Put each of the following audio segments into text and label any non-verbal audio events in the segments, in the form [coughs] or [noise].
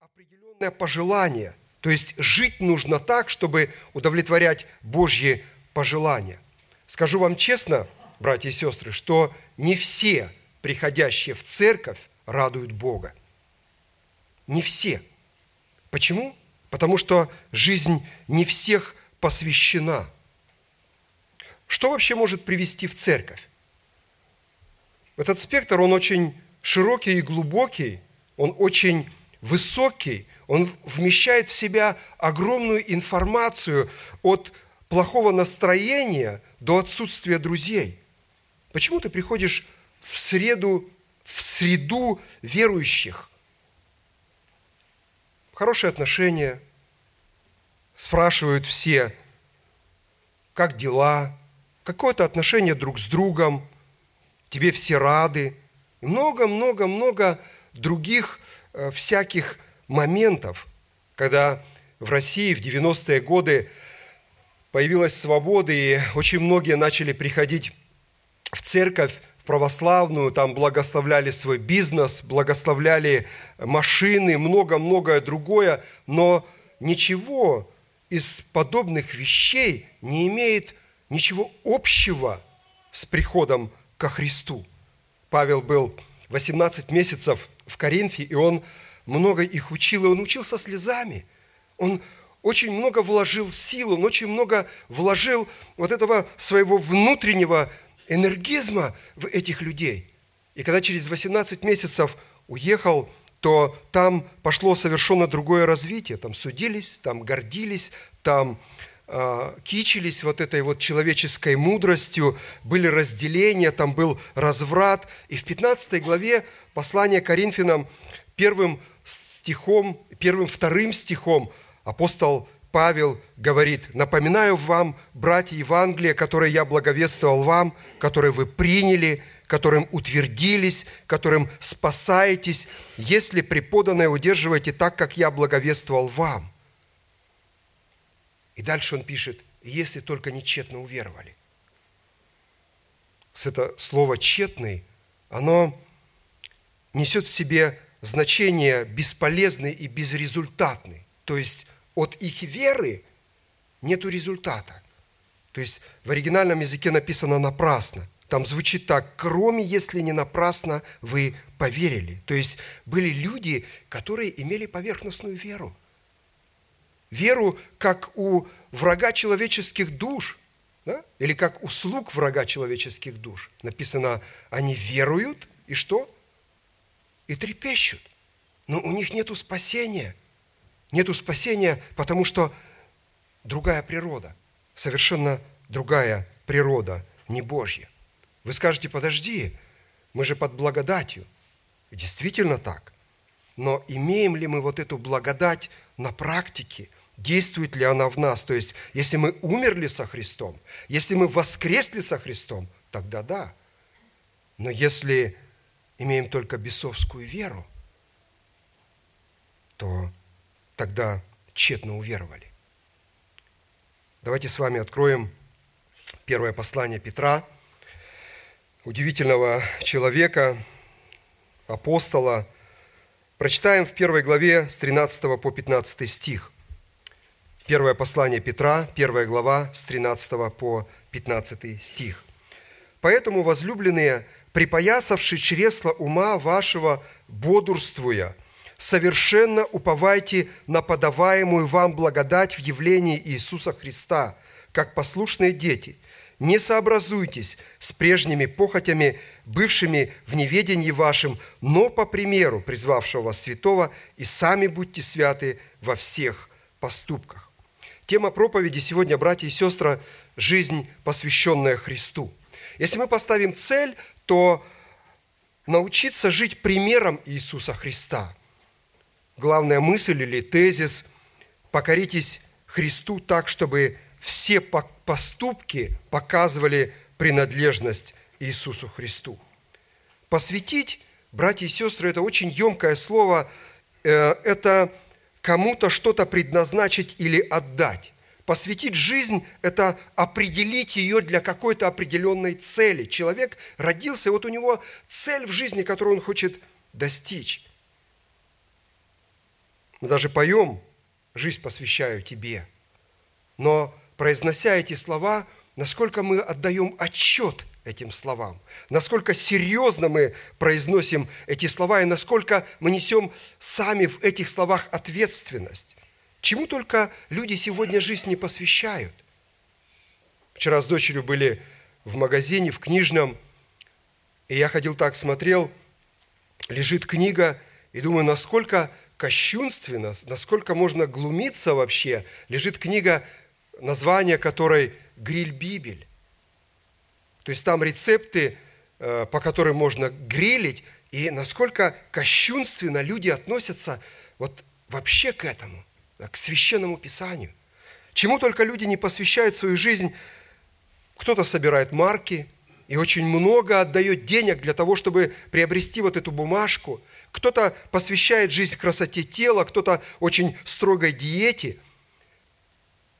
определенное пожелание. То есть жить нужно так, чтобы удовлетворять Божьи пожелания. Скажу вам честно, братья и сестры, что не все приходящие в церковь радуют Бога. Не все. Почему? Потому что жизнь не всех посвящена. Что вообще может привести в церковь? Этот спектр, он очень широкий и глубокий, он очень высокий, он вмещает в себя огромную информацию от плохого настроения до отсутствия друзей. Почему ты приходишь в среду, в среду верующих? Хорошие отношения, спрашивают все, как дела, какое-то отношение друг с другом, тебе все рады. Много-много-много других всяких моментов, когда в России в 90-е годы появилась свобода, и очень многие начали приходить в церковь, в православную, там благословляли свой бизнес, благословляли машины, много-многое другое, но ничего из подобных вещей не имеет ничего общего с приходом ко Христу. Павел был 18 месяцев в Коринфе, и он много их учил, и он учил со слезами. Он очень много вложил сил, он очень много вложил вот этого своего внутреннего энергизма в этих людей. И когда через 18 месяцев уехал, то там пошло совершенно другое развитие. Там судились, там гордились, там кичились вот этой вот человеческой мудростью, были разделения, там был разврат. И в 15 главе послания Коринфянам первым стихом, первым, вторым стихом апостол Павел говорит, напоминаю вам, братья Евангелия, которые я благовествовал вам, которые вы приняли, которым утвердились, которым спасаетесь, если преподанное удерживаете так, как я благовествовал вам. И дальше он пишет, если только нечетно уверовали. Это слово «тщетный», оно несет в себе значение бесполезный и безрезультатный. То есть от их веры нету результата. То есть в оригинальном языке написано напрасно. Там звучит так, кроме если не напрасно вы поверили. То есть были люди, которые имели поверхностную веру. Веру, как у врага человеческих душ, да? или как у слуг врага человеческих душ. Написано, они веруют, и что? и трепещут. Но у них нет спасения. Нету спасения, потому что другая природа, совершенно другая природа, не Божья. Вы скажете, подожди, мы же под благодатью. Действительно так. Но имеем ли мы вот эту благодать на практике? Действует ли она в нас? То есть, если мы умерли со Христом, если мы воскресли со Христом, тогда да. Но если имеем только бесовскую веру, то тогда тщетно уверовали. Давайте с вами откроем первое послание Петра, удивительного человека, апостола. Прочитаем в первой главе с 13 по 15 стих. Первое послание Петра, первая глава с 13 по 15 стих. «Поэтому, возлюбленные, припоясавши чресла ума вашего, бодрствуя, совершенно уповайте на подаваемую вам благодать в явлении Иисуса Христа, как послушные дети. Не сообразуйтесь с прежними похотями, бывшими в неведении вашем, но по примеру призвавшего вас святого, и сами будьте святы во всех поступках. Тема проповеди сегодня, братья и сестры, жизнь, посвященная Христу. Если мы поставим цель то научиться жить примером Иисуса Христа. Главная мысль или тезис – покоритесь Христу так, чтобы все поступки показывали принадлежность Иисусу Христу. Посвятить, братья и сестры, это очень емкое слово, э, это кому-то что-то предназначить или отдать. Посвятить жизнь – это определить ее для какой-то определенной цели. Человек родился, и вот у него цель в жизни, которую он хочет достичь. Мы даже поем «Жизнь посвящаю тебе». Но произнося эти слова, насколько мы отдаем отчет этим словам, насколько серьезно мы произносим эти слова и насколько мы несем сами в этих словах ответственность. Чему только люди сегодня жизнь не посвящают. Вчера с дочерью были в магазине, в книжном, и я ходил так, смотрел, лежит книга, и думаю, насколько кощунственно, насколько можно глумиться вообще. Лежит книга, название которой «Гриль Бибель». То есть там рецепты, э, по которым можно грилить, и насколько кощунственно люди относятся вот вообще к этому, к священному писанию. Чему только люди не посвящают свою жизнь. Кто-то собирает марки и очень много отдает денег для того, чтобы приобрести вот эту бумажку. Кто-то посвящает жизнь красоте тела, кто-то очень строгой диете.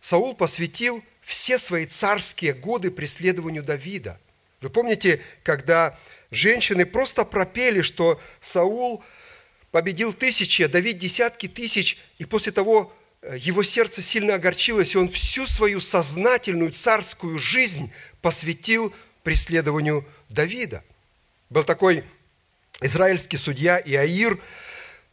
Саул посвятил все свои царские годы преследованию Давида. Вы помните, когда женщины просто пропели, что Саул победил тысячи, а Давид десятки тысяч, и после того э, его сердце сильно огорчилось, и он всю свою сознательную царскую жизнь посвятил преследованию Давида. Был такой израильский судья Иаир,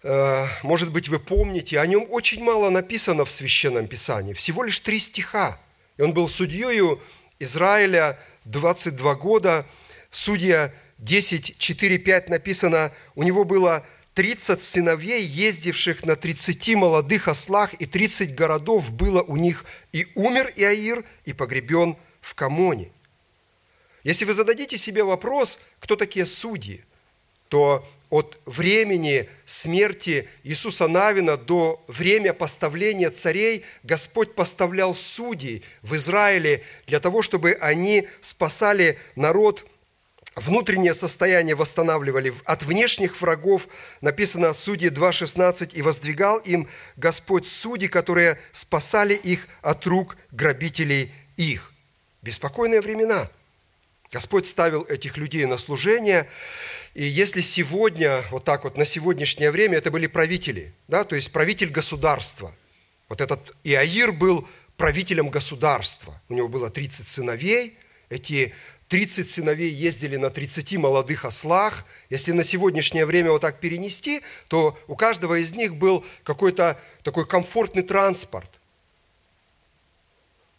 э, может быть, вы помните, о нем очень мало написано в Священном Писании, всего лишь три стиха. И он был судьей Израиля 22 года, судья 10, 4, 5 написано, у него было 30 сыновей, ездивших на 30 молодых ослах, и 30 городов было у них. И умер Иаир, и погребен в Камоне. Если вы зададите себе вопрос, кто такие судьи, то от времени смерти Иисуса Навина до времени поставления царей Господь поставлял судей в Израиле для того, чтобы они спасали народ внутреннее состояние восстанавливали от внешних врагов. Написано Судьи 2.16, «И воздвигал им Господь судьи, которые спасали их от рук грабителей их». Беспокойные времена. Господь ставил этих людей на служение, и если сегодня, вот так вот, на сегодняшнее время, это были правители, да, то есть правитель государства. Вот этот Иаир был правителем государства. У него было 30 сыновей. Эти 30 сыновей ездили на 30 молодых ослах. Если на сегодняшнее время вот так перенести, то у каждого из них был какой-то такой комфортный транспорт.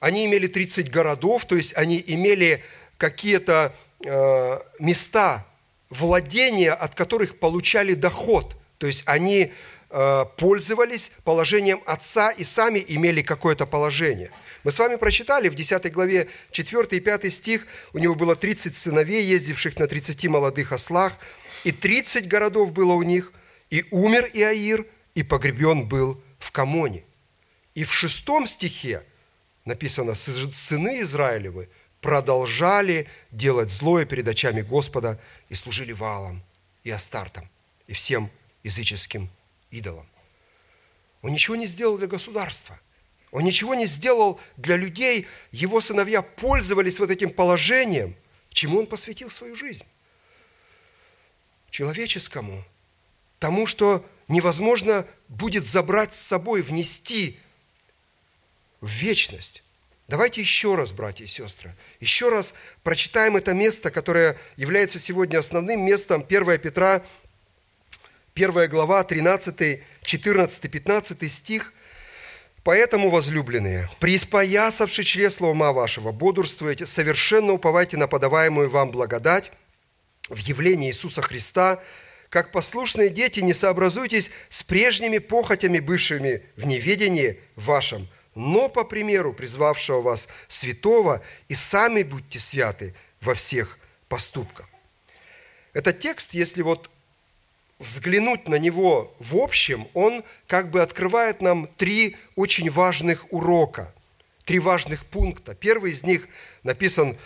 Они имели 30 городов, то есть они имели какие-то э, места, владения, от которых получали доход. То есть они э, пользовались положением отца и сами имели какое-то положение. Мы с вами прочитали в 10 главе 4 и 5 стих, у него было 30 сыновей, ездивших на 30 молодых ослах, и 30 городов было у них, и умер Иаир, и погребен был в Камоне. И в шестом стихе написано, сыны Израилевы – продолжали делать злое перед очами Господа и служили валам и астартам и всем языческим идолам. Он ничего не сделал для государства. Он ничего не сделал для людей. Его сыновья пользовались вот этим положением, чему он посвятил свою жизнь. Человеческому, тому, что невозможно будет забрать с собой, внести в вечность. Давайте еще раз, братья и сестры, еще раз прочитаем это место, которое является сегодня основным местом 1 Петра, 1 глава, 13, 14, 15 стих. «Поэтому, возлюбленные, преиспоясавши чресло ума вашего, бодрствуйте, совершенно уповайте на подаваемую вам благодать в явлении Иисуса Христа, как послушные дети, не сообразуйтесь с прежними похотями, бывшими в неведении вашем – но по примеру призвавшего вас святого, и сами будьте святы во всех поступках. Этот текст, если вот взглянуть на него в общем, он как бы открывает нам три очень важных урока, три важных пункта. Первый из них написан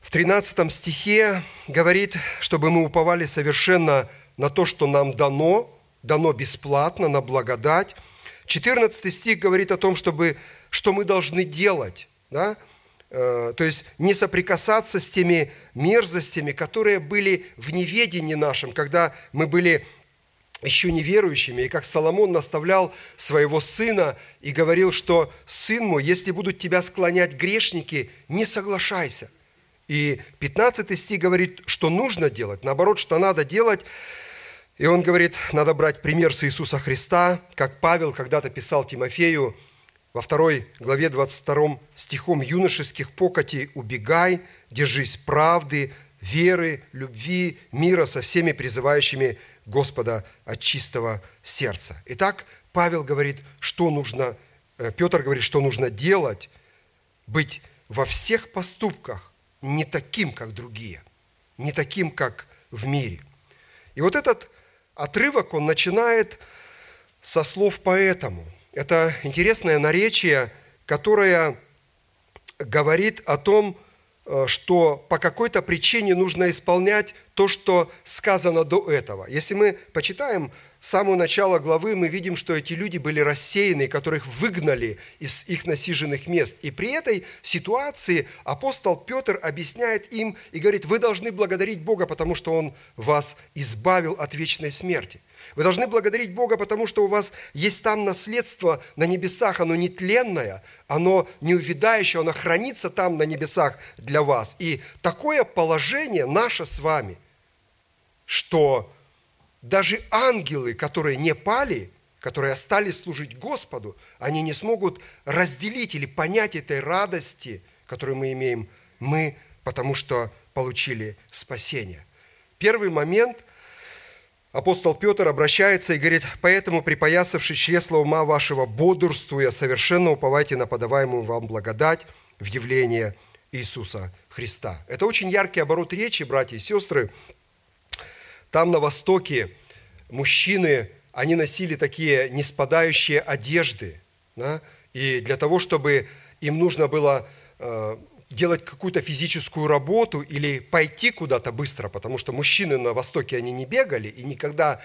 в 13 стихе, говорит, чтобы мы уповали совершенно на то, что нам дано, дано бесплатно, на благодать – 14 стих говорит о том, чтобы, что мы должны делать. Да? Э, то есть не соприкасаться с теми мерзостями, которые были в неведении нашем, когда мы были еще неверующими, и как Соломон наставлял своего сына и говорил, что «Сын мой, если будут тебя склонять грешники, не соглашайся». И 15 стих говорит, что нужно делать, наоборот, что надо делать. И он говорит, надо брать пример с Иисуса Христа, как Павел когда-то писал Тимофею во второй главе 22 стихом «Юношеских покатей убегай, держись правды, веры, любви, мира со всеми призывающими Господа от чистого сердца. Итак, Павел говорит, что нужно, э, Петр говорит, что нужно делать, быть во всех поступках не таким, как другие, не таким, как в мире. И вот этот отрывок, он начинает со слов «поэтому». Это интересное наречие, которое говорит о том, Э, что по какой-то причине нужно исполнять то, что сказано до этого. Если мы почитаем с самого начала главы, мы видим, что эти люди были рассеяны, которых выгнали из их насиженных мест. И при этой ситуации апостол Петр объясняет им и говорит, вы должны благодарить Бога, потому что Он вас избавил от вечной смерти – вы должны благодарить Бога, потому что у вас есть там наследство на небесах, оно нетленное, оно неувидающее, оно хранится там на небесах для вас. И такое положение наше с вами, что даже ангелы, которые не пали, которые остались служить Господу, они не смогут разделить или понять этой радости, которую мы имеем мы, потому что получили спасение. Первый момент – Апостол Петр обращается и говорит, «Поэтому, припоясавшись чресла ума вашего, бодрствуя, совершенно уповайте на подаваемую вам благодать в явление Иисуса Христа». Это очень яркий оборот речи, братья и сестры. Там на Востоке мужчины, они носили такие неспадающие одежды. Да? И для того, чтобы им нужно было э, делать какую-то физическую работу или пойти куда-то быстро, потому что мужчины на Востоке, они не бегали и никогда,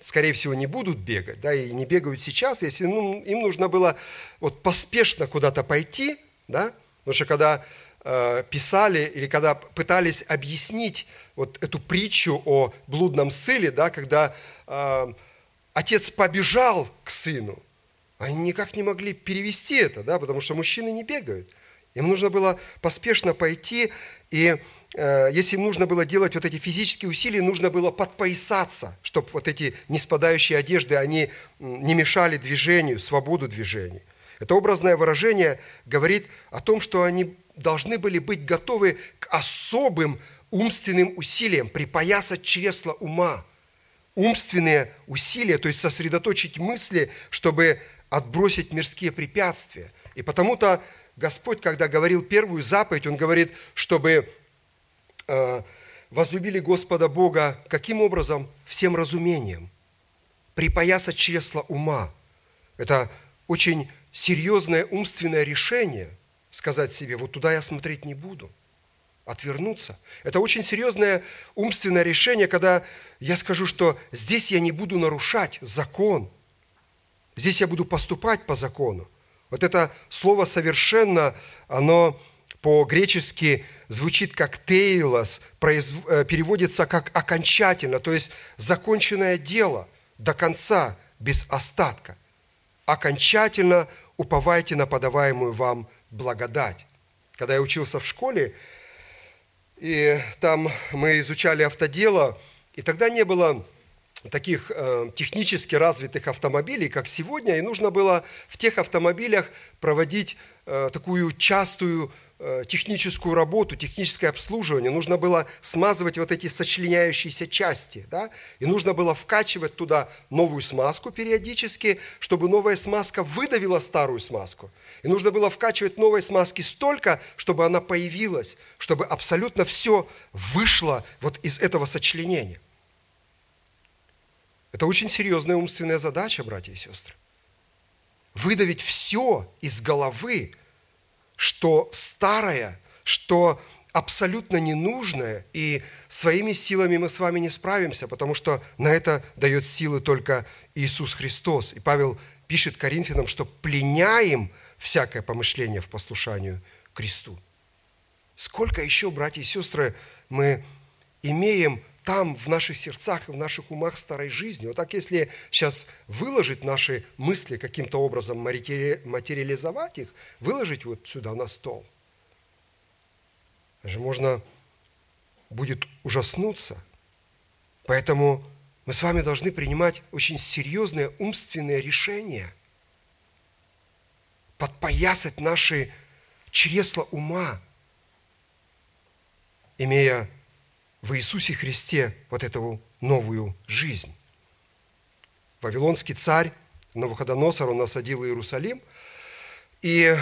скорее всего, не будут бегать, да, и не бегают сейчас, если ну, им нужно было вот поспешно куда-то пойти, да, потому что когда э, писали или когда пытались объяснить вот эту притчу о блудном сыле, да, когда э, отец побежал к сыну, они никак не могли перевести это, да, потому что мужчины не бегают – им нужно было поспешно пойти, и э, если им нужно было делать вот эти физические усилия, нужно было подпоясаться, чтобы вот эти неспадающие одежды, они не мешали движению, свободу движения. Это образное выражение говорит о том, что они должны были быть готовы к особым умственным усилиям, припоясать чресла ума. Умственные усилия, то есть сосредоточить мысли, чтобы отбросить мирские препятствия. И потому-то Господь, когда говорил первую заповедь, Он говорит, чтобы э, возлюбили Господа Бога каким образом? Всем разумением. Припоясать чресла ума. Это очень серьезное умственное решение сказать себе, вот туда я смотреть не буду, отвернуться. Это очень серьезное умственное решение, когда я скажу, что здесь я не буду нарушать закон, здесь я буду поступать по закону. Вот это слово «совершенно», оно по-гречески звучит как «тейлос», э, переводится как «окончательно», то есть законченное дело до конца, без остатка. Окончательно уповайте на подаваемую вам благодать. Когда я учился в школе, и там мы изучали автодело, и тогда не было таких э, технически развитых автомобилей, как сегодня, и нужно было в тех автомобилях проводить э, такую частую техническую работу, техническое обслуживание. Нужно было смазывать вот эти сочленяющиеся части, да? и нужно было вкачивать туда новую смазку периодически, чтобы новая смазка выдавила старую смазку. И нужно было вкачивать новой смазки столько, чтобы она появилась, чтобы абсолютно все вышло вот из этого сочленения. Это очень серьезная умственная задача, братья и сестры. Выдавить все из головы, что старое, что абсолютно ненужное, и своими силами мы с вами не справимся, потому что на это дает силы только Иисус Христос. И Павел пишет Коринфянам, что пленяем всякое помышление в послушанию Христу. Сколько еще, братья и сестры, мы имеем там, в наших сердцах и в наших умах старой жизни. Вот так, если сейчас выложить наши мысли каким-то образом, материализовать их, выложить вот сюда на стол, даже можно будет ужаснуться. Поэтому мы с вами должны принимать очень серьезные умственные решения, подпоясать наши чресла ума, имея в Иисусе Христе вот эту новую жизнь. Вавилонский царь Навуходоносор, он осадил Иерусалим, и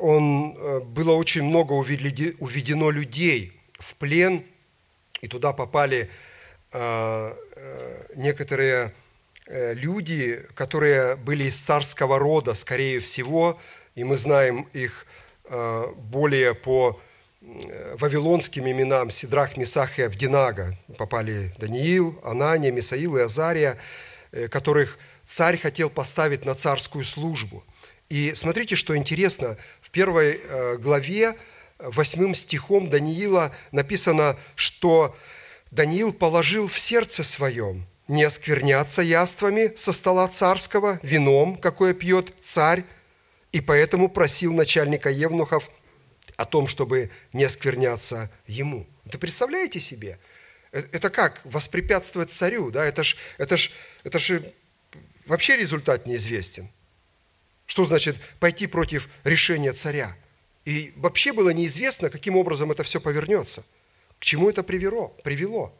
он, э, было очень много уведено людей в плен, и туда попали э, э, некоторые люди, которые были из царского рода, скорее всего, и мы знаем их более по вавилонским именам Сидрах, Месах и Авдинага попали Даниил, Анания, Мисаил и Азария, э, которых царь хотел поставить на царскую службу. И смотрите, что интересно, в первой э, главе, восьмым стихом Даниила написано, что Даниил положил в сердце своем не оскверняться яствами со стола царского, вином, какое пьет царь, и поэтому просил начальника Евнухов о том, чтобы не оскверняться ему. Вы представляете себе? Э, это как? Воспрепятствовать царю, да? Это ж, это ж, это ж вообще результат неизвестен. Что значит пойти против решения царя? И вообще было неизвестно, каким образом это все повернется. К чему это привело? привело.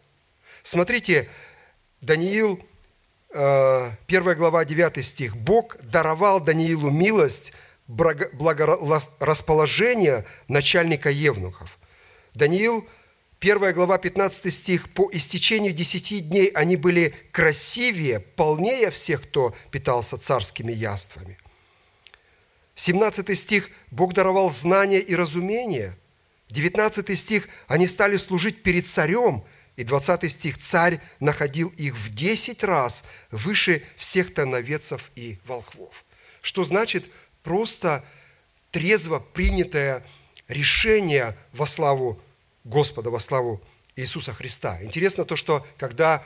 Смотрите, Даниил, 1 э, глава, 9 стих. «Бог даровал Даниилу милость благорасположение начальника Евнухов. Даниил, 1 глава, 15 стих, «По истечению десяти дней они были красивее, полнее всех, кто питался царскими яствами». 17 стих, Бог даровал знание и разумение. 19 стих, они стали служить перед царем. И 20 стих, царь находил их в 10 раз выше всех тоновецов и волхвов. Что значит, просто трезво принятое решение во славу Господа, во славу Иисуса Христа. Интересно то, что когда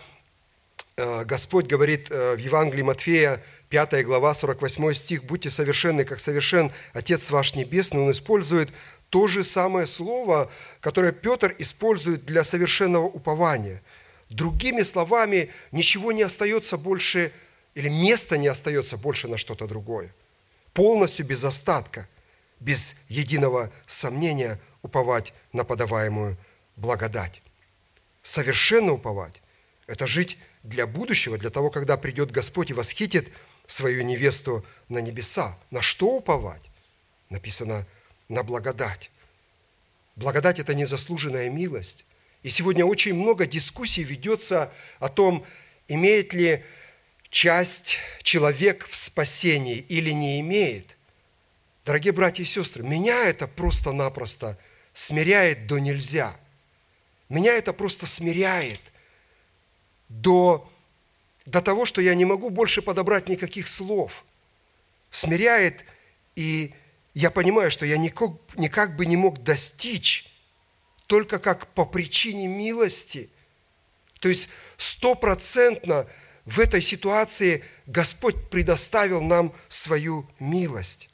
э, Господь говорит э, в Евангелии Матфея, 5 глава, 48 стих, «Будьте совершенны, как совершен Отец ваш Небесный», Он использует то же самое слово, которое Петр использует для совершенного упования. Другими словами, ничего не остается больше, или места не остается больше на что-то другое полностью без остатка, без единого сомнения уповать на подаваемую благодать. Совершенно уповать – это жить для будущего, для того, когда придет Господь и восхитит свою невесту на небеса. На что уповать? Написано на благодать. Благодать – это незаслуженная милость. И сегодня очень много дискуссий ведется о том, имеет ли часть человек в спасении или не имеет. Дорогие братья и сестры, меня это просто-напросто смиряет до нельзя. Меня это просто смиряет до, до того, что я не могу больше подобрать никаких слов. Смиряет, и я понимаю, что я никак, никак бы не мог достичь, только как по причине милости. То есть стопроцентно – в этой ситуации Господь предоставил нам свою милость.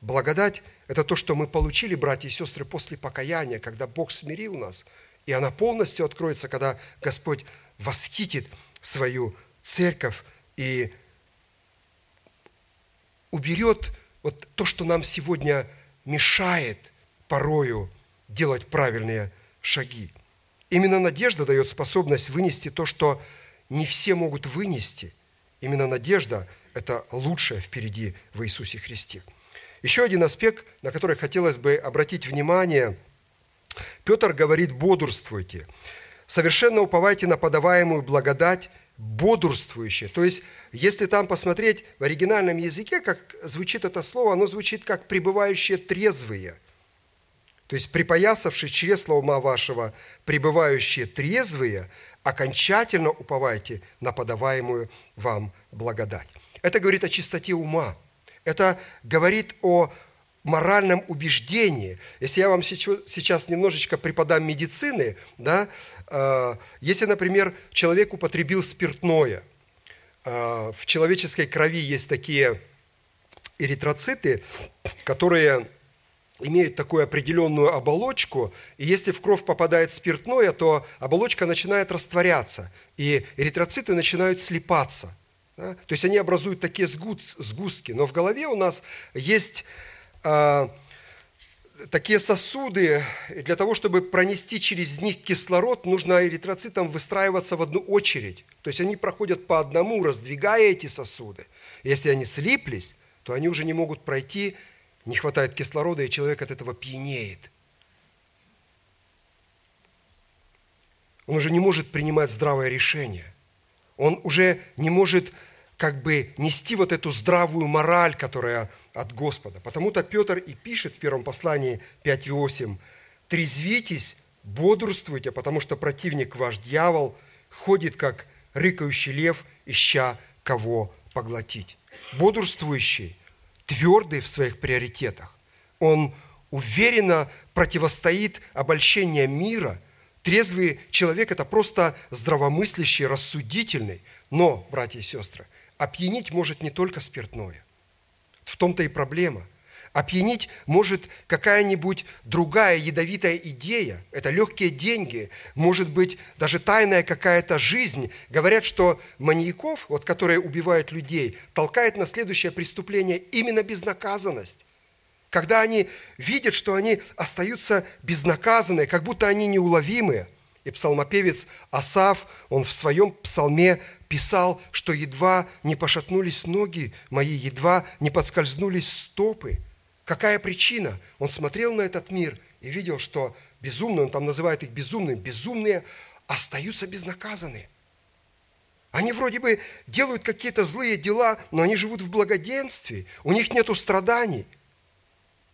Благодать – это то, что мы получили, братья и сестры, после покаяния, когда Бог смирил нас. И она полностью откроется, когда Господь восхитит свою церковь и уберет вот то, что нам сегодня мешает порою делать правильные шаги. Именно надежда дает способность вынести то, что не все могут вынести. Именно надежда – это лучшее впереди в Иисусе Христе. Еще один аспект, на который хотелось бы обратить внимание. Петр говорит «бодрствуйте». Совершенно уповайте на подаваемую благодать, бодрствующие. То есть, если там посмотреть в оригинальном языке, как звучит это слово, оно звучит как пребывающие трезвые. То есть, припоясавшие чресло ума вашего, пребывающие трезвые, окончательно уповайте на подаваемую вам благодать. Это говорит о чистоте ума. Это говорит о моральном убеждении. Если я вам сейчас немножечко преподам медицины, да, э, если, например, человек употребил спиртное, э, в человеческой крови есть такие эритроциты, которые имеют такую определенную оболочку, и если в кровь попадает спиртное, то оболочка начинает растворяться, и эритроциты начинают слипаться. Да? То есть они образуют такие сгустки. Но в голове у нас есть а, такие сосуды, для того, чтобы пронести через них кислород, нужно эритроцитам выстраиваться в одну очередь. То есть они проходят по одному, раздвигая эти сосуды. Если они слиплись, то они уже не могут пройти не хватает кислорода, и человек от этого пьянеет. Он уже не может принимать здравое решение. Он уже не может как бы нести вот эту здравую мораль, которая от Господа. Потому-то Петр и пишет в первом послании 5.8, «Трезвитесь, бодрствуйте, потому что противник ваш дьявол ходит, как рыкающий лев, ища кого поглотить». Бодрствующий – твердый в своих приоритетах. Он уверенно противостоит обольщению мира. Трезвый человек – это просто здравомыслящий, рассудительный. Но, братья и сестры, опьянить может не только спиртное. В том-то и проблема – Опьянить может какая-нибудь другая ядовитая идея. Это легкие деньги, может быть, даже тайная какая-то жизнь. Говорят, что маньяков, вот, которые убивают людей, толкает на следующее преступление именно безнаказанность. Когда они видят, что они остаются безнаказанные, как будто они неуловимые. И псалмопевец Асав, он в своем псалме писал, что едва не пошатнулись ноги мои, едва не подскользнулись стопы – Какая причина? Он смотрел на этот мир и видел, что безумные, он там называет их безумными, безумные остаются безнаказаны. Они вроде бы делают какие-то злые дела, но они живут в благоденствии, у них нет страданий.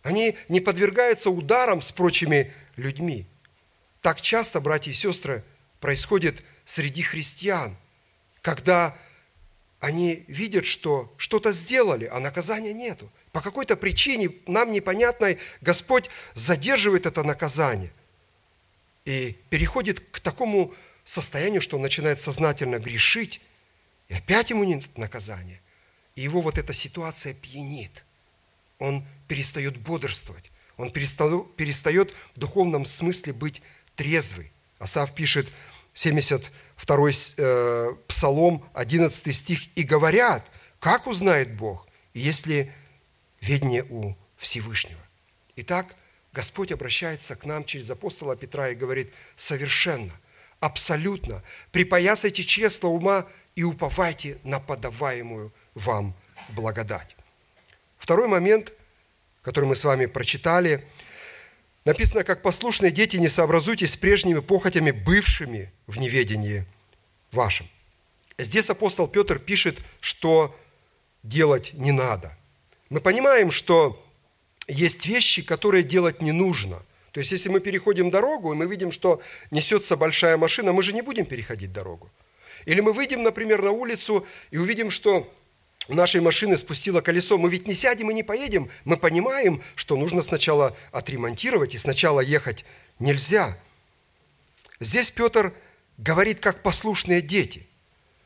Они не подвергаются ударам с прочими людьми. Так часто, братья и сестры, происходит среди христиан, когда они видят, что что-то сделали, а наказания нету. По какой-то причине, нам непонятной, Господь задерживает это наказание и переходит к такому состоянию, что он начинает сознательно грешить, и опять ему нет наказания. И его вот эта ситуация пьянит. Он перестает бодрствовать. Он перестает в духовном смысле быть трезвый. Асав пишет 72 э, Псалом, 11 стих, «И говорят, как узнает Бог, если ведение у Всевышнего. Итак, Господь обращается к нам через апостола Петра и говорит, совершенно, абсолютно, припоясайте честно ума и уповайте на подаваемую вам благодать. Второй момент, который мы с вами прочитали, написано, как послушные дети, не сообразуйтесь с прежними похотями, бывшими в неведении вашем. Здесь апостол Петр пишет, что делать не надо – мы понимаем, что есть вещи, которые делать не нужно. То есть, если мы переходим дорогу, и мы видим, что несется большая машина, мы же не будем переходить дорогу. Или мы выйдем, например, на улицу и увидим, что у нашей машины спустило колесо, мы ведь не сядем и не поедем. Мы понимаем, что нужно сначала отремонтировать, и сначала ехать нельзя. Здесь Петр говорит, как послушные дети.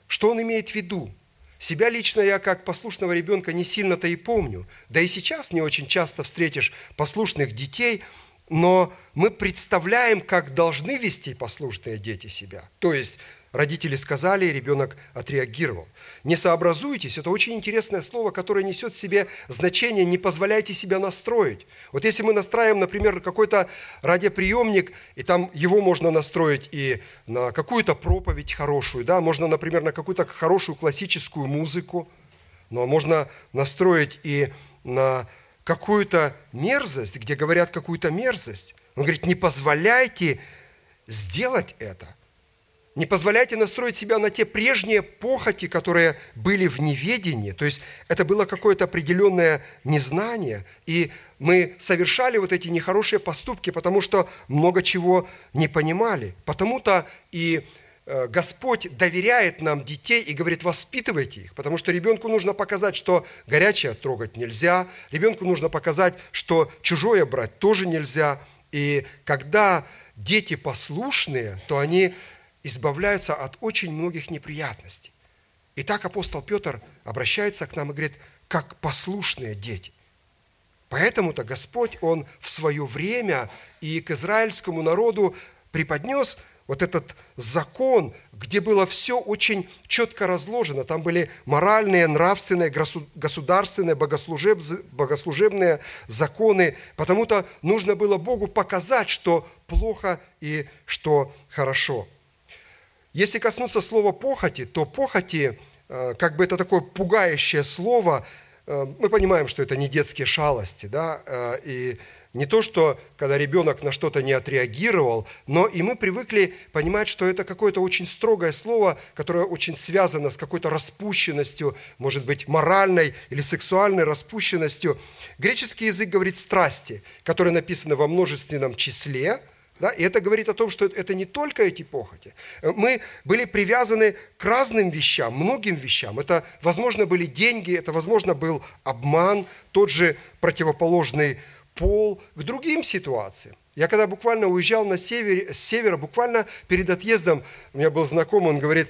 Что он имеет в виду? Себя лично я как послушного ребенка не сильно-то и помню. Да и сейчас не очень часто встретишь послушных детей, но мы представляем, как должны вести послушные дети себя. То есть Родители сказали, и ребенок отреагировал. Не сообразуйтесь – это очень интересное слово, которое несет в себе значение «не позволяйте себя настроить». Вот если мы настраиваем, например, какой-то радиоприемник, и там его можно настроить и на какую-то проповедь хорошую, да, можно, например, на какую-то хорошую классическую музыку, но можно настроить и на какую-то мерзость, где говорят какую-то мерзость. Он говорит, не позволяйте сделать это. Не позволяйте настроить себя на те прежние похоти, которые были в неведении. То есть это было какое-то определенное незнание. И мы совершали вот эти нехорошие поступки, потому что много чего не понимали. Потому-то и э, Господь доверяет нам детей и говорит, воспитывайте их, потому что ребенку нужно показать, что горячее трогать нельзя, ребенку нужно показать, что чужое брать тоже нельзя. И когда дети послушные, то они избавляются от очень многих неприятностей. И так апостол Петр обращается к нам и говорит, как послушные дети. Поэтому-то Господь, Он в свое время и к израильскому народу преподнес вот этот закон, где было все очень четко разложено. Там были моральные, нравственные, государственные, богослужебные законы. Потому-то нужно было Богу показать, что плохо и что хорошо. Если коснуться слова «похоти», то «похоти» э, как бы это такое пугающее слово. Э, мы понимаем, что это не детские шалости, да, э, и не то, что когда ребенок на что-то не отреагировал, но и мы привыкли понимать, что это какое-то очень строгое слово, которое очень связано с какой-то распущенностью, может быть, моральной или сексуальной распущенностью. Греческий язык говорит «страсти», которые написаны во множественном числе – да? И это говорит о том, что это не только эти похоти. Мы были привязаны к разным вещам, многим вещам. Это, возможно, были деньги, это, возможно, был обман, тот же противоположный пол, к другим ситуациям. Я когда буквально уезжал на север, с севера, буквально перед отъездом, у меня был знакомый, он говорит,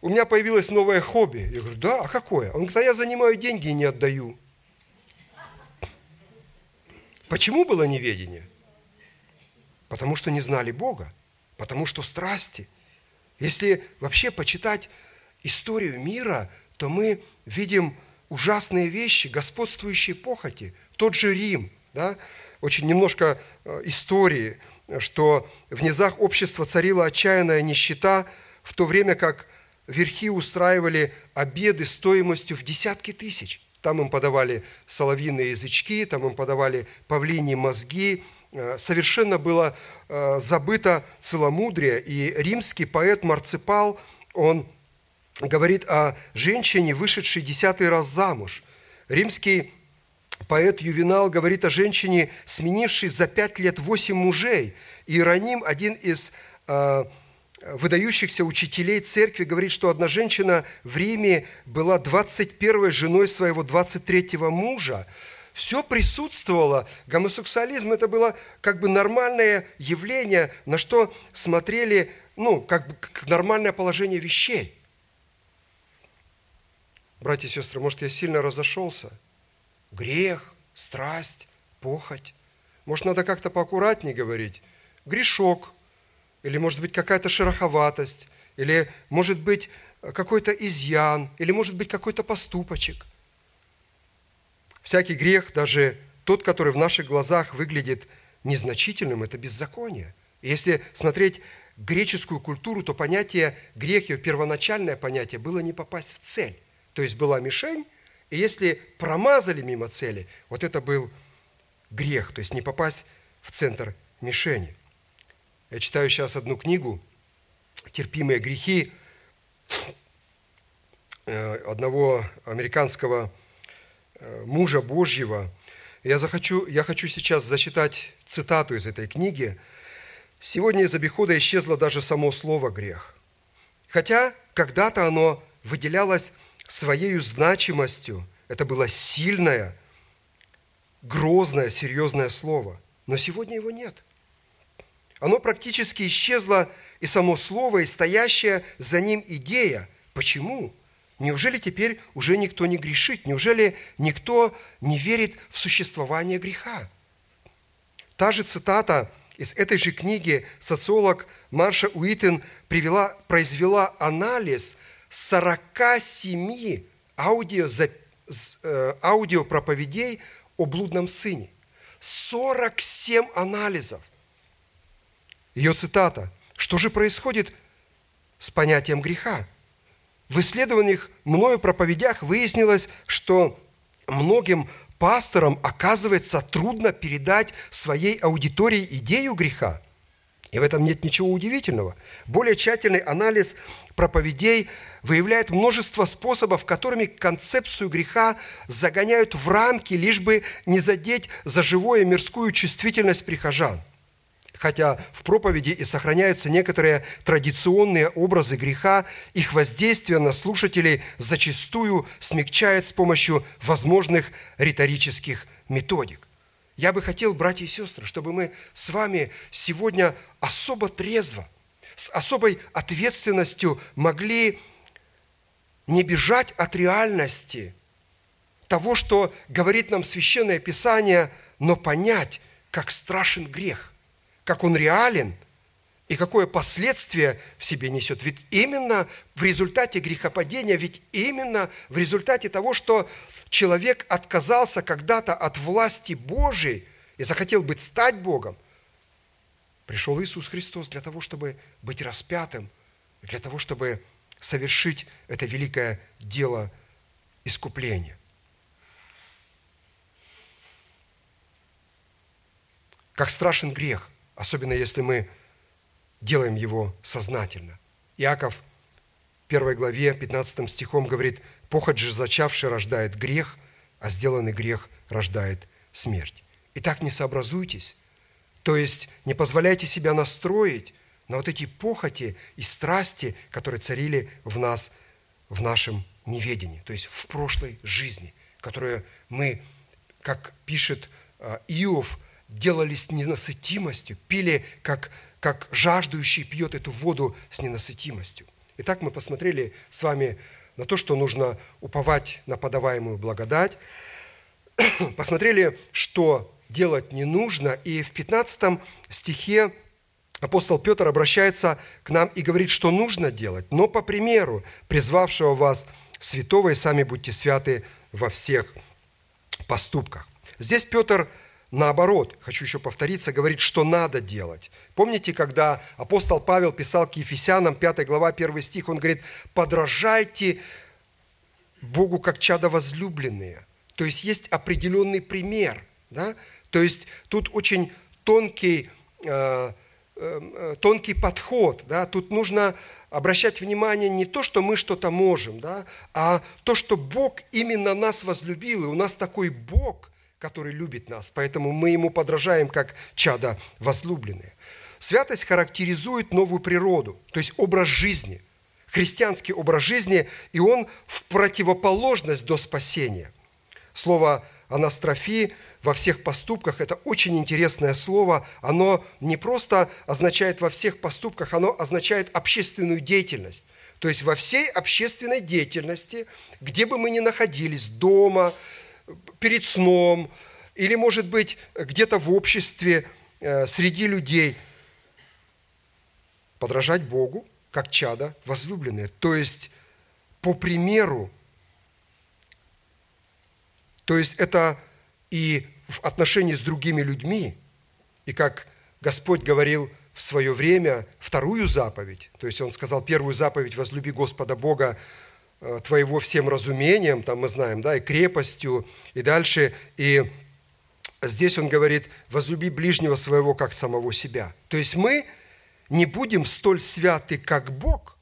у меня появилось новое хобби. Я говорю, да, а какое? Он говорит, а я занимаю деньги и не отдаю. Почему было неведение? Потому что не знали Бога, потому что страсти. Если вообще почитать историю мира, то мы видим ужасные вещи, господствующие похоти. Тот же Рим, да? очень немножко э, истории, что в низах общества царила отчаянная нищета, в то время как верхи устраивали обеды стоимостью в десятки тысяч. Там им подавали соловьиные язычки, там им подавали павлиньи мозги, совершенно было э, забыто целомудрие, и римский поэт Марципал, он говорит о женщине, вышедшей десятый раз замуж. Римский поэт Ювенал говорит о женщине, сменившей за пять лет восемь мужей. Иероним, один из э, выдающихся учителей церкви, говорит, что одна женщина в Риме была 21 женой своего 23-го мужа все присутствовало. Гомосексуализм – это было как бы нормальное явление, на что смотрели, ну, как бы как нормальное положение вещей. Братья и сестры, может, я сильно разошелся? Грех, страсть, похоть. Может, надо как-то поаккуратнее говорить? Грешок, или, может быть, какая-то шероховатость, или, может быть, какой-то изъян, или, может быть, какой-то поступочек – Всякий грех, даже тот, который в наших глазах выглядит незначительным, это беззаконие. И если смотреть греческую культуру, то понятие грех, ее первоначальное понятие, было не попасть в цель. То есть была мишень, и если промазали мимо цели, вот это был грех, то есть не попасть в центр мишени. Я читаю сейчас одну книгу «Терпимые грехи» э, одного американского мужа Божьего. Я, захочу, я хочу сейчас зачитать цитату из этой книги. «Сегодня из обихода исчезло даже само слово «грех». Хотя когда-то оно выделялось своей значимостью. Это было сильное, грозное, серьезное слово. Но сегодня его нет. Оно практически исчезло, и само слово, и стоящая за ним идея. Почему? Неужели теперь уже никто не грешит? Неужели никто не верит в существование греха? Та же цитата из этой же книги социолог Марша Уитен привела, произвела анализ 47 аудио, э, аудиопроповедей о блудном сыне. 47 анализов. Ее цитата. Что же происходит с понятием греха? В исследованиях мною проповедях выяснилось, что многим пасторам оказывается трудно передать своей аудитории идею греха. И в этом нет ничего удивительного. Более тщательный анализ проповедей выявляет множество способов, которыми концепцию греха загоняют в рамки, лишь бы не задеть за живое мирскую чувствительность прихожан. Хотя в проповеди и сохраняются некоторые традиционные образы греха, их воздействие на слушателей зачастую смягчает с помощью возможных риторических методик. Я бы хотел, братья и сестры, чтобы мы с вами сегодня особо трезво, с особой ответственностью могли не бежать от реальности того, что говорит нам Священное Писание, но понять, как страшен грех, как он реален и какое последствие в себе несет. Ведь именно в результате грехопадения, ведь именно в результате того, что человек отказался когда-то от власти Божией и захотел быть стать Богом, пришел Иисус Христос для того, чтобы быть распятым, для того, чтобы совершить это великое дело искупления. Как страшен грех, особенно если мы делаем его сознательно. Иаков в первой главе, 15 стихом говорит, «Похоть же зачавший рождает грех, а сделанный грех рождает смерть». Итак, не сообразуйтесь, то есть не позволяйте себя настроить на вот эти похоти и страсти, которые царили в нас, в нашем неведении, то есть в прошлой жизни, которую мы, как пишет а, Иов, делали с ненасытимостью, пили, как, как жаждущий пьет эту воду с ненасытимостью. Итак, мы посмотрели с вами на то, что нужно уповать на подаваемую благодать, [coughs] посмотрели, что делать не нужно, и в 15 стихе апостол Петр обращается к нам и говорит, что нужно делать, но по примеру призвавшего вас святого, и сами будьте святы во всех поступках. Здесь Петр наоборот, хочу еще повториться, говорит, что надо делать. Помните, когда апостол Павел писал к Ефесянам, 5 глава, 1 стих, он говорит, подражайте Богу как чадо возлюбленные. То есть есть определенный пример. Да? То есть тут очень тонкий, э, э, тонкий подход. Да? Тут нужно обращать внимание не то, что мы что-то можем, да? а то, что Бог именно нас возлюбил. И у нас такой Бог – который любит нас, поэтому мы ему подражаем как чада возлюбленные. Святость характеризует новую природу, то есть образ жизни, христианский образ жизни, и он в противоположность до спасения. Слово анастрофии во всех поступках – это очень интересное слово. Оно не просто означает во всех поступках, оно означает общественную деятельность. То есть во всей общественной деятельности, где бы мы ни находились, дома, перед сном, или, может быть, где-то в обществе, э, среди людей. Подражать Богу, как чада возлюбленные. То есть, по примеру, то есть это и в отношении с другими людьми, и как Господь говорил в свое время вторую заповедь, то есть Он сказал первую заповедь «возлюби Господа Бога твоего всем разумением, там мы знаем, да, и крепостью, и дальше, и здесь он говорит, возлюби ближнего своего, как самого себя. То есть мы не будем столь святы, как Бог,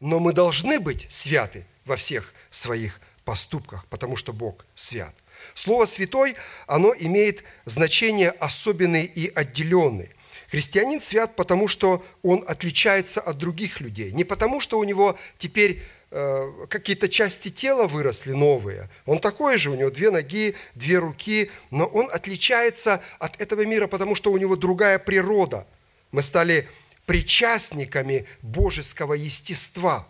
но мы должны быть святы во всех своих поступках, потому что Бог свят. Слово «святой», оно имеет значение особенный и отделенный. Христианин свят, потому что он отличается от других людей. Не потому, что у него теперь Э, какие-то части тела выросли новые. Он такой же, у него две ноги, две руки, но он отличается от этого мира, потому что у него другая природа. Мы стали причастниками божеского естества.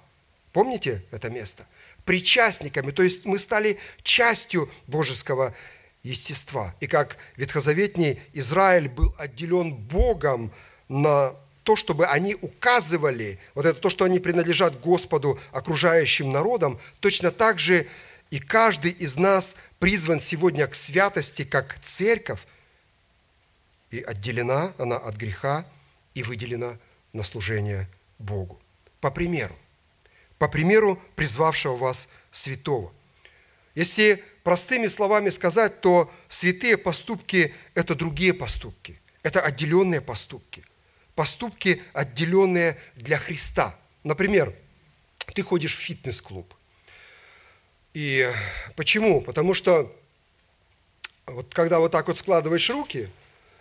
Помните это место? Причастниками, то есть мы стали частью божеского естества. И как ветхозаветний Израиль был отделен Богом на то, чтобы они указывали, вот это то, что они принадлежат Господу окружающим народам, точно так же и каждый из нас призван сегодня к святости, как церковь, и отделена она от греха и выделена на служение Богу. По примеру, по примеру призвавшего вас святого. Если простыми словами сказать, то святые поступки – это другие поступки, это отделенные поступки поступки, отделенные для Христа. Например, ты ходишь в фитнес-клуб. И почему? Потому что вот когда вот так вот складываешь руки,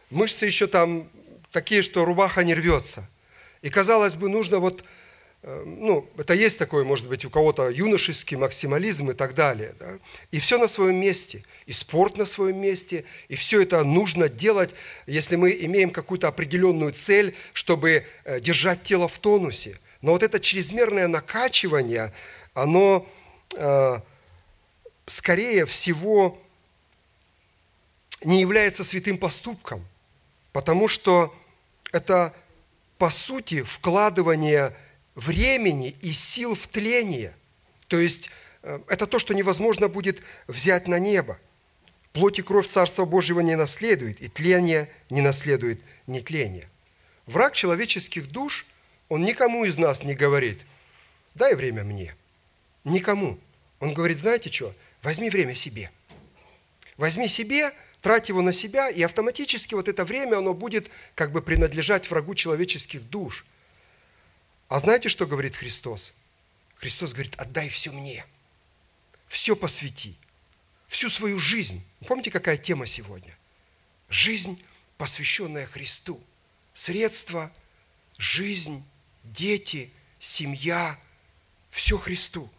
мышцы еще там такие, что рубаха не рвется. И, казалось бы, нужно вот, ну, это есть такой, может быть, у кого-то юношеский максимализм и так далее. Да? И все на своем месте, и спорт на своем месте, и все это нужно делать, если мы имеем какую-то определенную цель, чтобы э, держать тело в тонусе. Но вот это чрезмерное накачивание, оно э, скорее всего не является святым поступком, потому что это, по сути, вкладывание времени и сил в тление. То есть э, это то, что невозможно будет взять на небо. Плоть и кровь Царства Божьего не наследует, и тление не наследует нетление. Враг человеческих душ, он никому из нас не говорит, дай время мне. Никому. Он говорит, знаете что, возьми время себе. Возьми себе, трать его на себя, и автоматически вот это время, оно будет как бы принадлежать врагу человеческих душ. А знаете, что говорит Христос? Христос говорит, отдай все мне, все посвяти, всю свою жизнь. Помните, какая тема сегодня? Жизнь, посвященная Христу. Средства, жизнь, дети, семья, все Христу.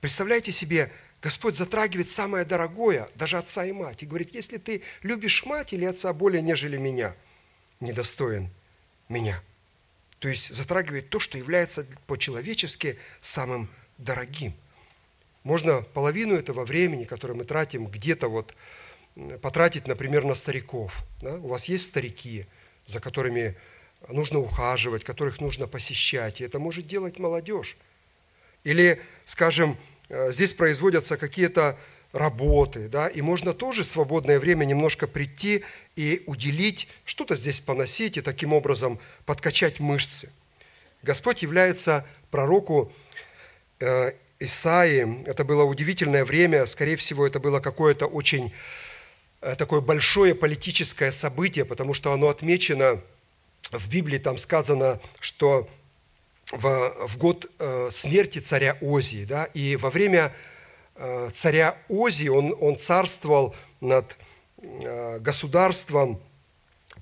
Представляете себе, Господь затрагивает самое дорогое, даже отца и мать, и говорит, если ты любишь мать или отца более, нежели меня, недостоин меня. То есть затрагивает то, что является по-человечески самым дорогим. Можно половину этого времени, которое мы тратим где-то вот, потратить, например, на стариков. Да? У вас есть старики, за которыми нужно ухаживать, которых нужно посещать, и это может делать молодежь. Или, скажем, Э, здесь производятся какие-то работы, да, и можно тоже свободное время немножко прийти и уделить, что-то здесь поносить и таким образом подкачать мышцы. Господь является пророку э, Исаии. Это было удивительное время, скорее всего, это было какое-то очень э, такое большое политическое событие, потому что оно отмечено в Библии, там сказано, что в, в год э, смерти царя Озии. Да? И во время царя Озии он, он царствовал над э, государством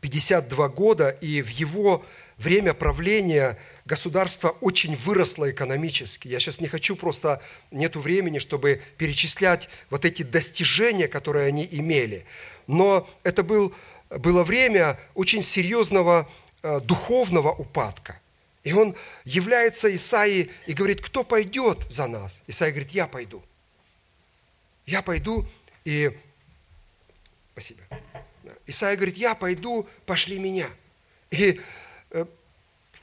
52 года, и в его время правления государство очень выросло экономически. Я сейчас не хочу просто, нету времени, чтобы перечислять вот эти достижения, которые они имели. Но это был, было время очень серьезного духовного упадка. И он является Исаии и говорит, кто пойдет за нас? Исаия говорит, я пойду. Я пойду и... Спасибо. Исаия говорит, я пойду, пошли меня. И э,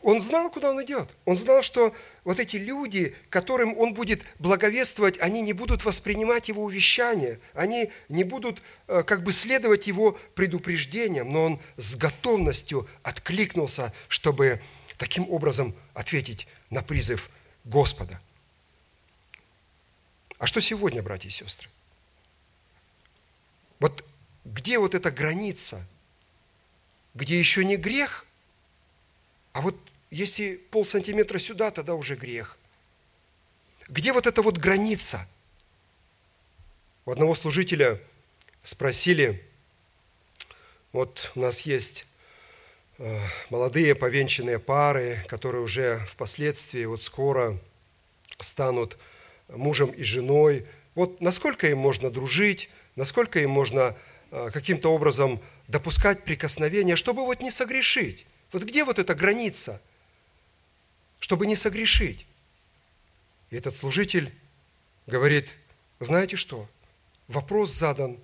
он знал, куда он идет. Он знал, что вот эти люди, которым он будет благовествовать, они не будут воспринимать его увещания, они не будут э, как бы следовать его предупреждениям, но он с готовностью откликнулся, чтобы таким образом ответить на призыв Господа. А что сегодня, братья и сестры? Вот где вот эта граница, где еще не грех, а вот если пол сантиметра сюда, тогда уже грех. Где вот эта вот граница? У одного служителя спросили, вот у нас есть Э, молодые повенчанные пары, которые уже впоследствии, вот скоро станут мужем и женой. Вот насколько им можно дружить, насколько им можно э, каким-то образом допускать прикосновения, чтобы вот не согрешить. Вот где вот эта граница, чтобы не согрешить? И этот служитель говорит, знаете что, вопрос задан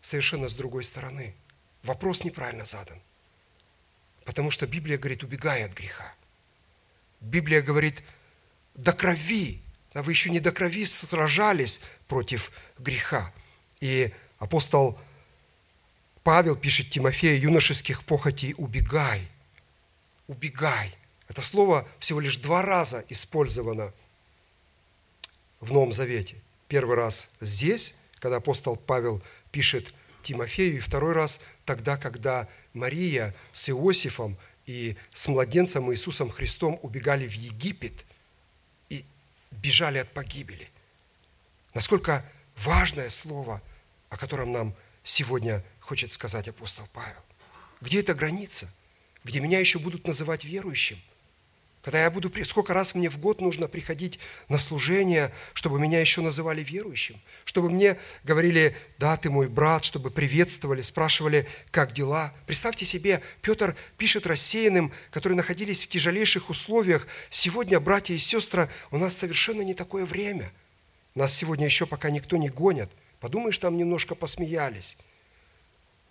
совершенно с другой стороны. Вопрос неправильно задан. Потому что Библия говорит, убегай от греха. Библия говорит, до крови. А вы еще не до крови сражались против греха. И апостол Павел пишет Тимофею, юношеских похотей убегай. Убегай. Это слово всего лишь два раза использовано в Новом Завете. Первый раз здесь, когда апостол Павел пишет Тимофею, и второй раз тогда, когда Мария с Иосифом и с младенцем Иисусом Христом убегали в Египет бежали от погибели. Насколько важное слово, о котором нам сегодня хочет сказать апостол Павел. Где эта граница? где меня еще будут называть верующим. Когда я буду, сколько раз мне в год нужно приходить на служение, чтобы меня еще называли верующим, чтобы мне говорили, да, ты мой брат, чтобы приветствовали, спрашивали, как дела. Представьте себе, Петр пишет рассеянным, которые находились в тяжелейших условиях. Сегодня, братья и сестры, у нас совершенно не такое время. Нас сегодня еще пока никто не гонит. Подумаешь, там немножко посмеялись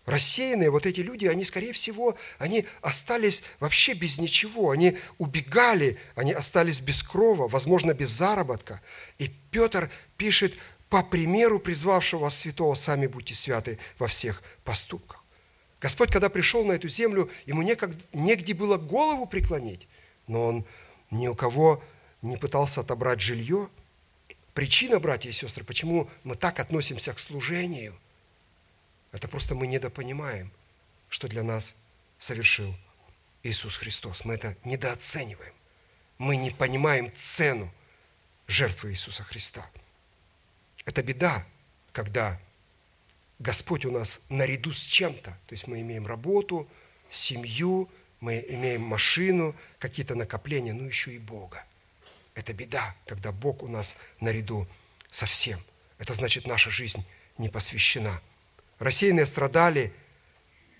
рассеянные вот эти люди, они, скорее всего, они остались вообще без ничего. Они убегали, они остались без крова, возможно, без заработка. И Петр пишет, по примеру призвавшего вас святого, сами будьте святы во всех поступках. Господь, когда пришел на эту землю, ему некогда, негде было голову преклонить, но он ни у кого не пытался отобрать жилье. Причина, братья и сестры, почему мы так относимся к служению – это просто мы недопонимаем, что для нас совершил Иисус Христос. Мы это недооцениваем. Мы не понимаем цену жертвы Иисуса Христа. Это беда, когда Господь у нас наряду с чем-то. То есть мы имеем работу, семью, мы имеем машину, какие-то накопления, но еще и Бога. Это беда, когда Бог у нас наряду со всем. Это значит, наша жизнь не посвящена – рассеянные страдали.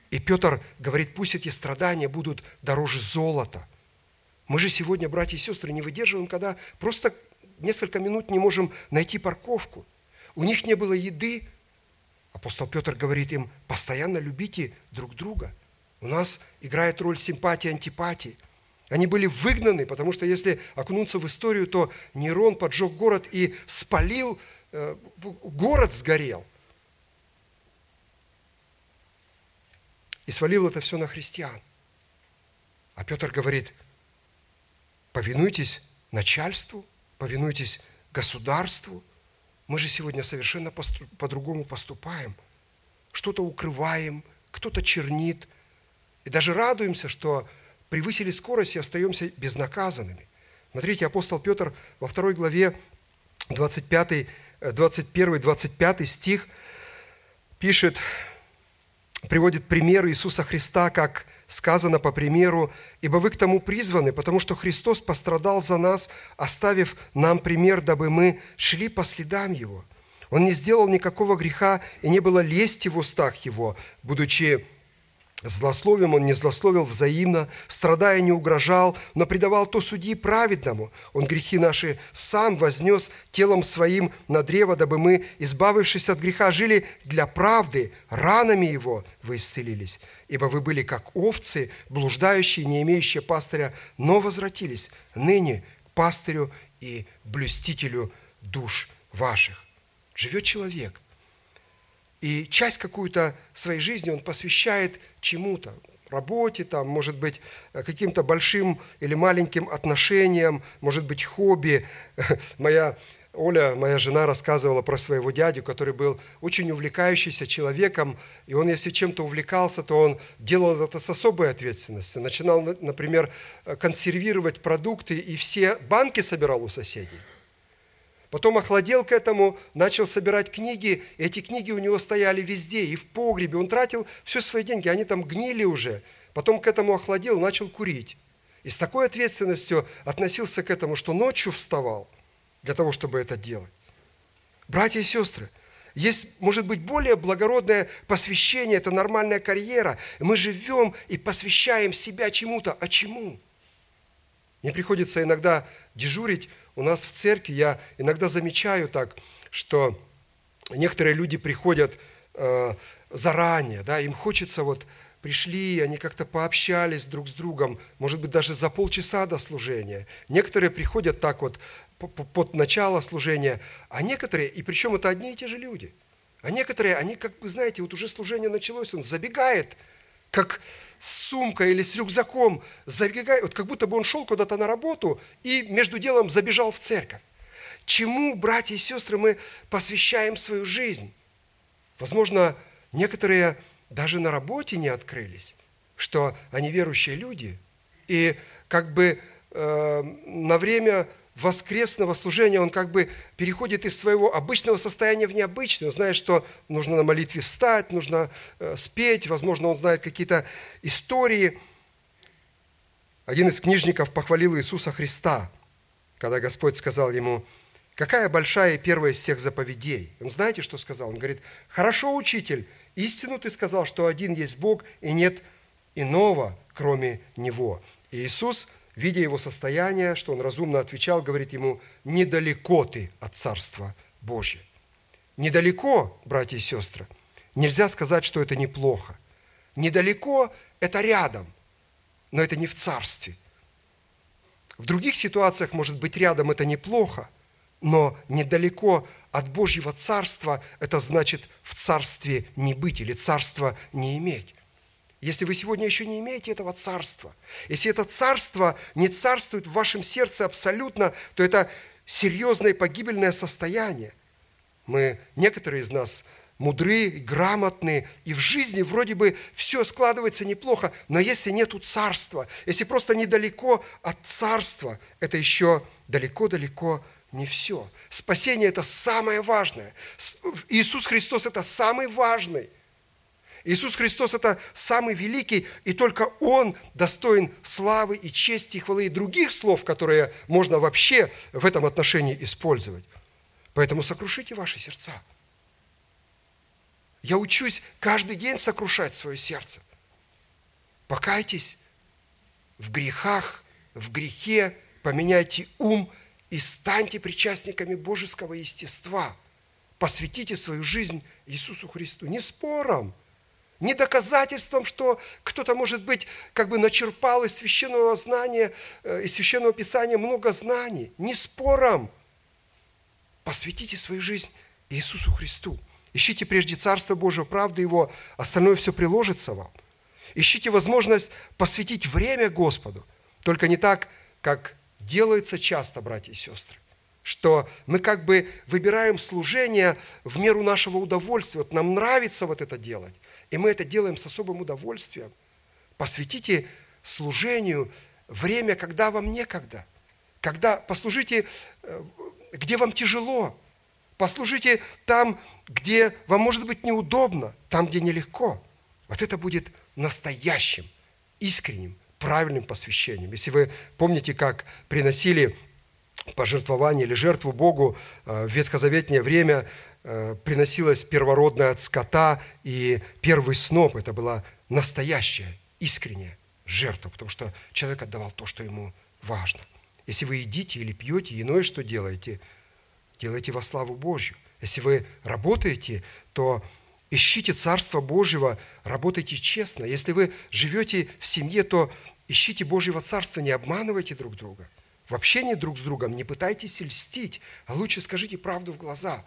И Петр говорит, пусть эти страдания будут дороже золота. Мы же сегодня, братья и сестры, не выдерживаем, когда просто несколько минут не можем найти парковку. У них не было еды. Апостол Петр говорит им, постоянно любите друг друга. У нас играет роль симпатии, антипатии. Они были выгнаны, потому что если окунуться в историю, то Нерон поджег город и спалил, э, город сгорел – и свалил это все на христиан. А Петр говорит, повинуйтесь начальству, повинуйтесь государству. Мы же сегодня совершенно по-другому поступаем. Что-то укрываем, кто-то чернит. И даже радуемся, что превысили скорость и остаемся безнаказанными. Смотрите, апостол Петр во второй главе 25, 21, 25 стих пишет, приводит пример Иисуса Христа, как сказано по примеру, «Ибо вы к тому призваны, потому что Христос пострадал за нас, оставив нам пример, дабы мы шли по следам Его. Он не сделал никакого греха, и не было лести в устах Его, будучи Злословием он не злословил взаимно, страдая не угрожал, но предавал то судьи праведному. Он грехи наши сам вознес телом своим на древо, дабы мы, избавившись от греха, жили для правды, ранами его вы исцелились. Ибо вы были как овцы, блуждающие, не имеющие пастыря, но возвратились ныне к пастырю и блюстителю душ ваших. Живет человек – и часть какую-то своей жизни он посвящает чему-то, работе, там, может быть, каким-то большим или маленьким отношениям, может быть, хобби. [laughs] Моя Оля, моя жена, рассказывала про своего дядю, который был очень увлекающийся человеком, и он, если чем-то увлекался, то он делал это с особой ответственностью. Начинал, например, консервировать продукты, и все банки собирал у соседей. Потом охладел к этому, начал собирать книги. Эти книги у него стояли везде, и в погребе. Он тратил все свои деньги, они там гнили уже. Потом к этому охладел, начал курить. И с такой ответственностью относился к этому, что ночью вставал для того, чтобы это делать. Братья и сестры, есть, может быть, более благородное посвящение, это нормальная карьера. Мы живем и посвящаем себя чему-то. А чему? Мне приходится иногда дежурить у нас в церкви я иногда замечаю так, что некоторые люди приходят э, заранее, да, им хочется вот пришли, они как-то пообщались друг с другом, может быть, даже за полчаса до служения. Некоторые приходят так вот под начало служения, а некоторые, и причем это одни и те же люди, а некоторые, они, как вы знаете, вот уже служение началось, он забегает, как с сумкой или с рюкзаком, забегая, вот как будто бы он шел куда-то на работу и между делом забежал в церковь. Чему, братья и сестры, мы посвящаем свою жизнь? Возможно, некоторые даже на работе не открылись, что они верующие люди, и как бы э, на время воскресного служения он как бы переходит из своего обычного состояния в необычное. Знает, что нужно на молитве встать, нужно э, спеть, возможно, он знает какие-то истории. Один из книжников похвалил Иисуса Христа, когда Господь сказал ему, какая большая и первая из всех заповедей. Он знаете, что сказал? Он говорит, хорошо, учитель, истину ты сказал, что один есть Бог, и нет иного, кроме Него. И Иисус, видя его состояние, что он разумно отвечал, говорит ему, недалеко ты от Царства Божьего. Недалеко, братья и сестры, нельзя сказать, что это неплохо. Недалеко – это рядом, но это не в царстве. В других ситуациях, может быть, рядом это неплохо, но недалеко от Божьего царства – это значит в царстве не быть или царство не иметь. Если вы сегодня еще не имеете этого царства, если это царство не царствует в вашем сердце абсолютно, то это серьезное погибельное состояние. Мы, некоторые из нас, мудры, грамотны, и в жизни вроде бы все складывается неплохо, но если нету царства, если просто недалеко от царства, это еще далеко-далеко не все. Спасение – это самое важное. Иисус Христос – это самый важный. Иисус Христос – это самый великий, и только Он достоин славы и чести, и хвалы, и других слов, которые можно вообще в этом отношении использовать. Поэтому сокрушите ваши сердца. Я учусь каждый день сокрушать свое сердце. Покайтесь в грехах, в грехе, поменяйте ум и станьте причастниками божеского естества. Посвятите свою жизнь Иисусу Христу. Не спором, не доказательством, что кто-то, может быть, как бы начерпал из священного знания, э, из священного писания много знаний. Не спором, Посвятите свою жизнь Иисусу Христу. Ищите прежде Царство Божие, правды Его, остальное все приложится вам. Ищите возможность посвятить время Господу. Только не так, как делается часто, братья и сестры, что мы как бы выбираем служение в меру нашего удовольствия. Вот нам нравится вот это делать, и мы это делаем с особым удовольствием. Посвятите служению время, когда вам некогда. Когда послужите э, где вам тяжело. Послужите там, где вам может быть неудобно, там, где нелегко. Вот это будет настоящим, искренним, правильным посвящением. Если вы помните, как приносили пожертвование или жертву Богу э, в ветхозаветнее время, э, приносилась первородная от скота, и первый сноп – это была настоящая, искренняя жертва, потому что человек отдавал то, что ему важно – если вы едите или пьете, иное что делаете, делайте во славу Божью. Если вы работаете, то ищите Царство Божьего, работайте честно. Если вы живете в семье, то ищите Божьего Царства, не обманывайте друг друга. В общении друг с другом не пытайтесь льстить, а лучше скажите правду в глаза.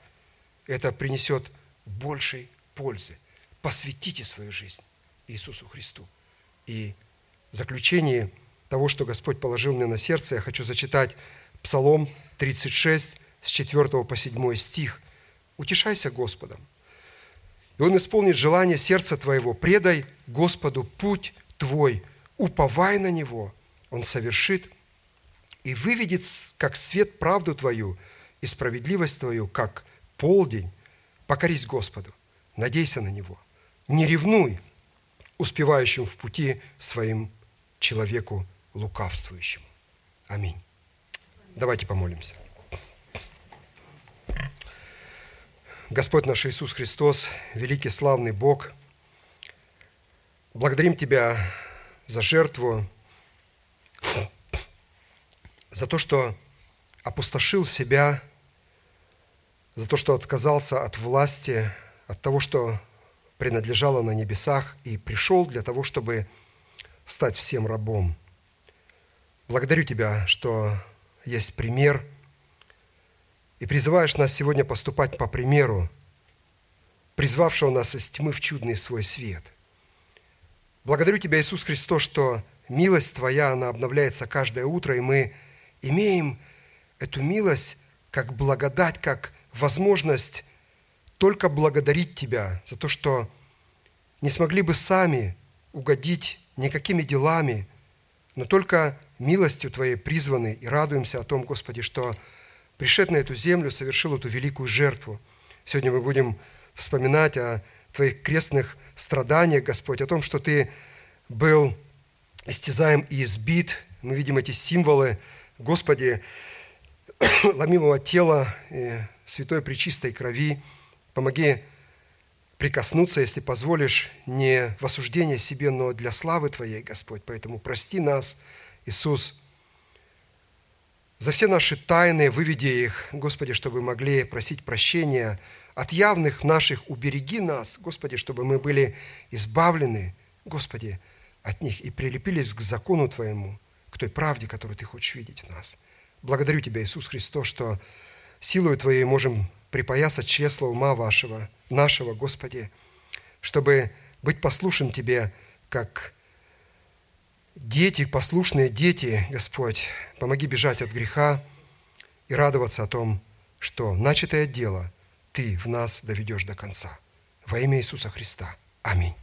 Это принесет большей пользы. Посвятите свою жизнь Иисусу Христу. И в заключение – того, что Господь положил мне на сердце, я хочу зачитать Псалом 36 с 4 по 7 стих. «Утешайся Господом, и Он исполнит желание сердца твоего. Предай Господу путь твой, уповай на Него, Он совершит и выведет, как свет, правду твою и справедливость твою, как полдень. Покорись Господу, надейся на Него. Не ревнуй успевающим в пути своим человеку лукавствующему. Аминь. Давайте помолимся. Господь наш Иисус Христос, великий славный Бог, благодарим Тебя за жертву, за то, что опустошил себя, за то, что отказался от власти, от того, что принадлежало на небесах, и пришел для того, чтобы стать всем рабом – Благодарю Тебя, что есть пример, и призываешь нас сегодня поступать по примеру, призвавшего нас из тьмы в чудный свой свет. Благодарю Тебя, Иисус Христос, что милость Твоя, она обновляется каждое утро, и мы имеем эту милость как благодать, как возможность только благодарить Тебя за то, что не смогли бы сами угодить никакими делами, но только милостью Твоей призваны и радуемся о том, Господи, что пришед на эту землю, совершил эту великую жертву. Сегодня мы будем вспоминать о Твоих крестных страданиях, Господь, о том, что Ты был истязаем и избит Мы видим эти символы, Господи, [coughs] ломимого тела святой пречистой крови. Помоги прикоснуться, если позволишь, не в осуждение себе, но для славы Твоей, Господь. Поэтому прости нас, Иисус, за все наши тайны, выведи их, Господи, чтобы могли просить прощения от явных наших, убереги нас, Господи, чтобы мы были избавлены, Господи, от них и прилепились к закону Твоему, к той правде, которую Ты хочешь видеть в нас. Благодарю Тебя, Иисус Христос, что силою Твоей можем припоясать чресло ума вашего, нашего, Господи, чтобы быть послушным Тебе, как дети, послушные дети, Господь, помоги бежать от греха и радоваться о том, что начатое дело Ты в нас доведешь до конца. Во имя Иисуса Христа. Аминь.